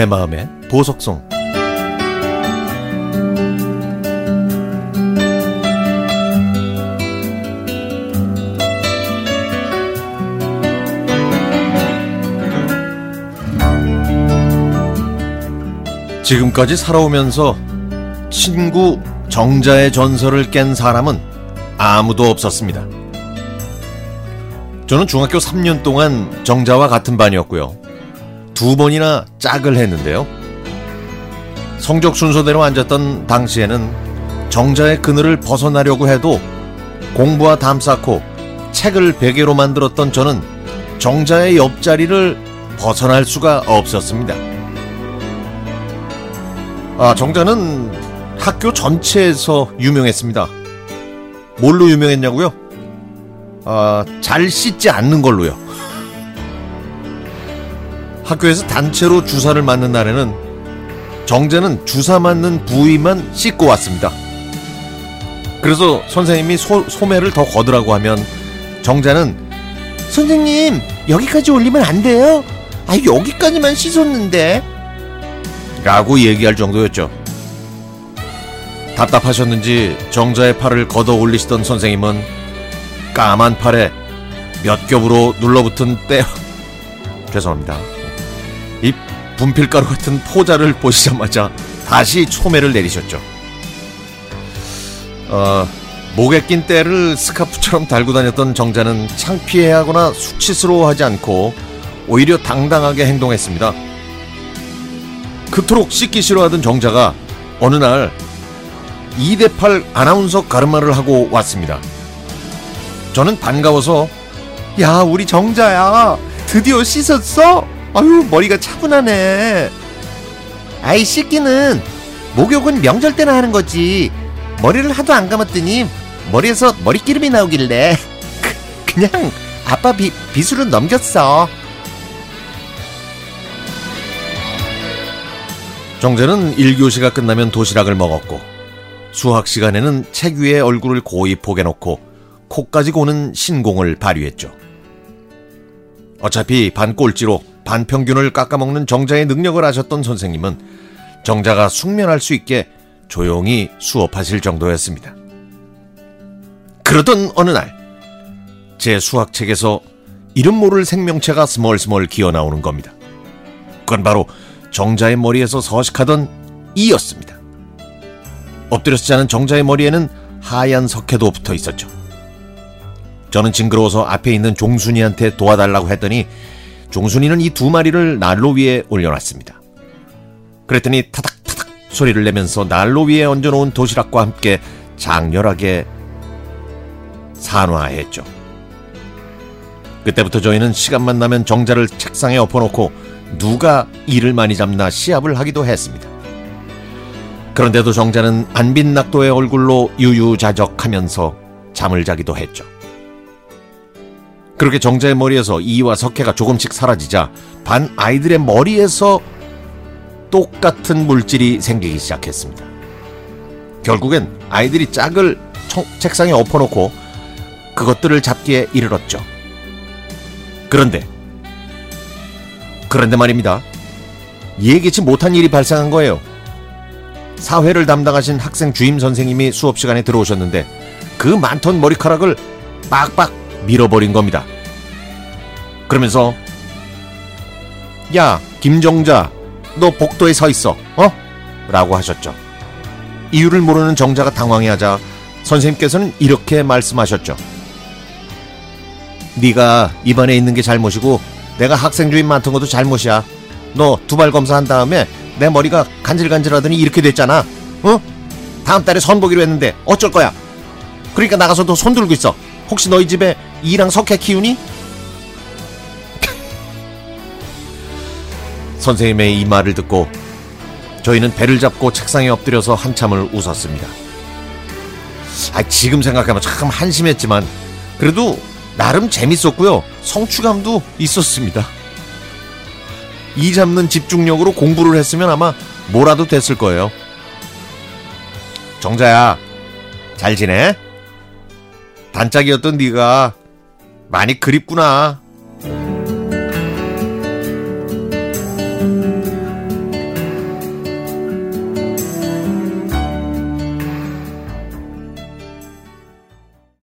내 마음의 보석송 지금까지 살아오면서 친구 정자의 전설을 깬 사람은 아무도 없었습니다. 저는 중학교 3년 동안 정자와 같은 반이었고요. 두 번이나 짝을 했는데요. 성적 순서대로 앉았던 당시에는 정자의 그늘을 벗어나려고 해도 공부와 담 쌓고 책을 베개로 만들었던 저는 정자의 옆자리를 벗어날 수가 없었습니다. 아, 정자는 학교 전체에서 유명했습니다. 뭘로 유명했냐고요? 아, 잘 씻지 않는 걸로요. 학교에서 단체로 주사를 맞는 날에는 정자는 주사 맞는 부위만 씻고 왔습니다. 그래서 선생님이 소, 소매를 더 거두라고 하면 정자는 선생님 여기까지 올리면 안 돼요. 아 여기까지만 씻었는데 라고 얘기할 정도였죠. 답답하셨는지 정자의 팔을 걷어 올리시던 선생님은 까만 팔에 몇 겹으로 눌러붙은 때 죄송합니다. 이 분필가루 같은 포자를 보시자마자 다시 초매를 내리셨죠. 어, 목에 낀 때를 스카프처럼 달고 다녔던 정자는 창피해하거나 수치스러워하지 않고 오히려 당당하게 행동했습니다. 그토록 씻기 싫어하던 정자가 어느 날 2대8 아나운서 가르마를 하고 왔습니다. 저는 반가워서 야 우리 정자야 드디어 씻었어? 아유 머리가 차분하네. 아이 씻기는 목욕은 명절 때나 하는 거지. 머리를 하도 안 감았더니 머리에서 머리기름이 나오길래 그, 그냥 아빠 비, 빗으로 넘겼어. 정재는 1교시가 끝나면 도시락을 먹었고 수학 시간에는 책 위에 얼굴을 고이 포개놓고 코까지 고는 신공을 발휘했죠. 어차피 반꼴찌로 반평균을 깎아먹는 정자의 능력을 아셨던 선생님은 정자가 숙면할 수 있게 조용히 수업하실 정도였습니다. 그러던 어느 날, 제 수학책에서 이름 모를 생명체가 스멀스멀 기어 나오는 겁니다. 그건 바로 정자의 머리에서 서식하던 이였습니다. 엎드려서 자는 정자의 머리에는 하얀 석회도 붙어 있었죠. 저는 징그러워서 앞에 있는 종순이한테 도와달라고 했더니 종순이는 이 두 마리를 난로 위에 올려놨습니다. 그랬더니 타닥타닥 소리를 내면서 난로 위에 얹어놓은 도시락과 함께 장렬하게 산화했죠. 그때부터 저희는 시간만 나면 정자를 책상에 엎어놓고 누가 일을 많이 잡나 시합을 하기도 했습니다. 그런데도 정자는 안빈 낙도의 얼굴로 유유자적하면서 잠을 자기도 했죠. 그렇게 정자의 머리에서 이와 석회가 조금씩 사라지자 반 아이들의 머리에서 똑같은 물질이 생기기 시작했습니다. 결국엔 아이들이 짝을 청, 책상에 엎어놓고 그것들을 잡기에 이르렀죠. 그런데 그런데 말입니다. 예기치 못한 일이 발생한 거예요. 사회를 담당하신 학생 주임 선생님이 수업 시간에 들어오셨는데 그 많던 머리카락을 빡빡 밀어버린 겁니다. 그러면서 야 김정자 너 복도에 서 있어 어? 라고 하셨죠. 이유를 모르는 정자가 당황해하자 선생님께서는 이렇게 말씀하셨죠. 네가 입안에 있는 게 잘못이고 내가 학생 주임 맡은 것도 잘못이야. 너 두발 검사한 다음에 내 머리가 간질간질하더니 이렇게 됐잖아. 어? 다음 달에 선 보기로 했는데 어쩔 거야? 그러니까 나가서 너 손 들고 있어. 혹시 너희 집에 이랑 석회 키우니? 선생님의 이 말을 듣고 저희는 배를 잡고 책상에 엎드려서 한참을 웃었습니다. 아, 지금 생각하면 참 한심했지만 그래도 나름 재밌었고요. 성취감도 있었습니다. 이 잡는 집중력으로 공부를 했으면 아마 뭐라도 됐을 거예요. 정자야, 잘 지내? 단짝이었던 네가 많이 그립구나.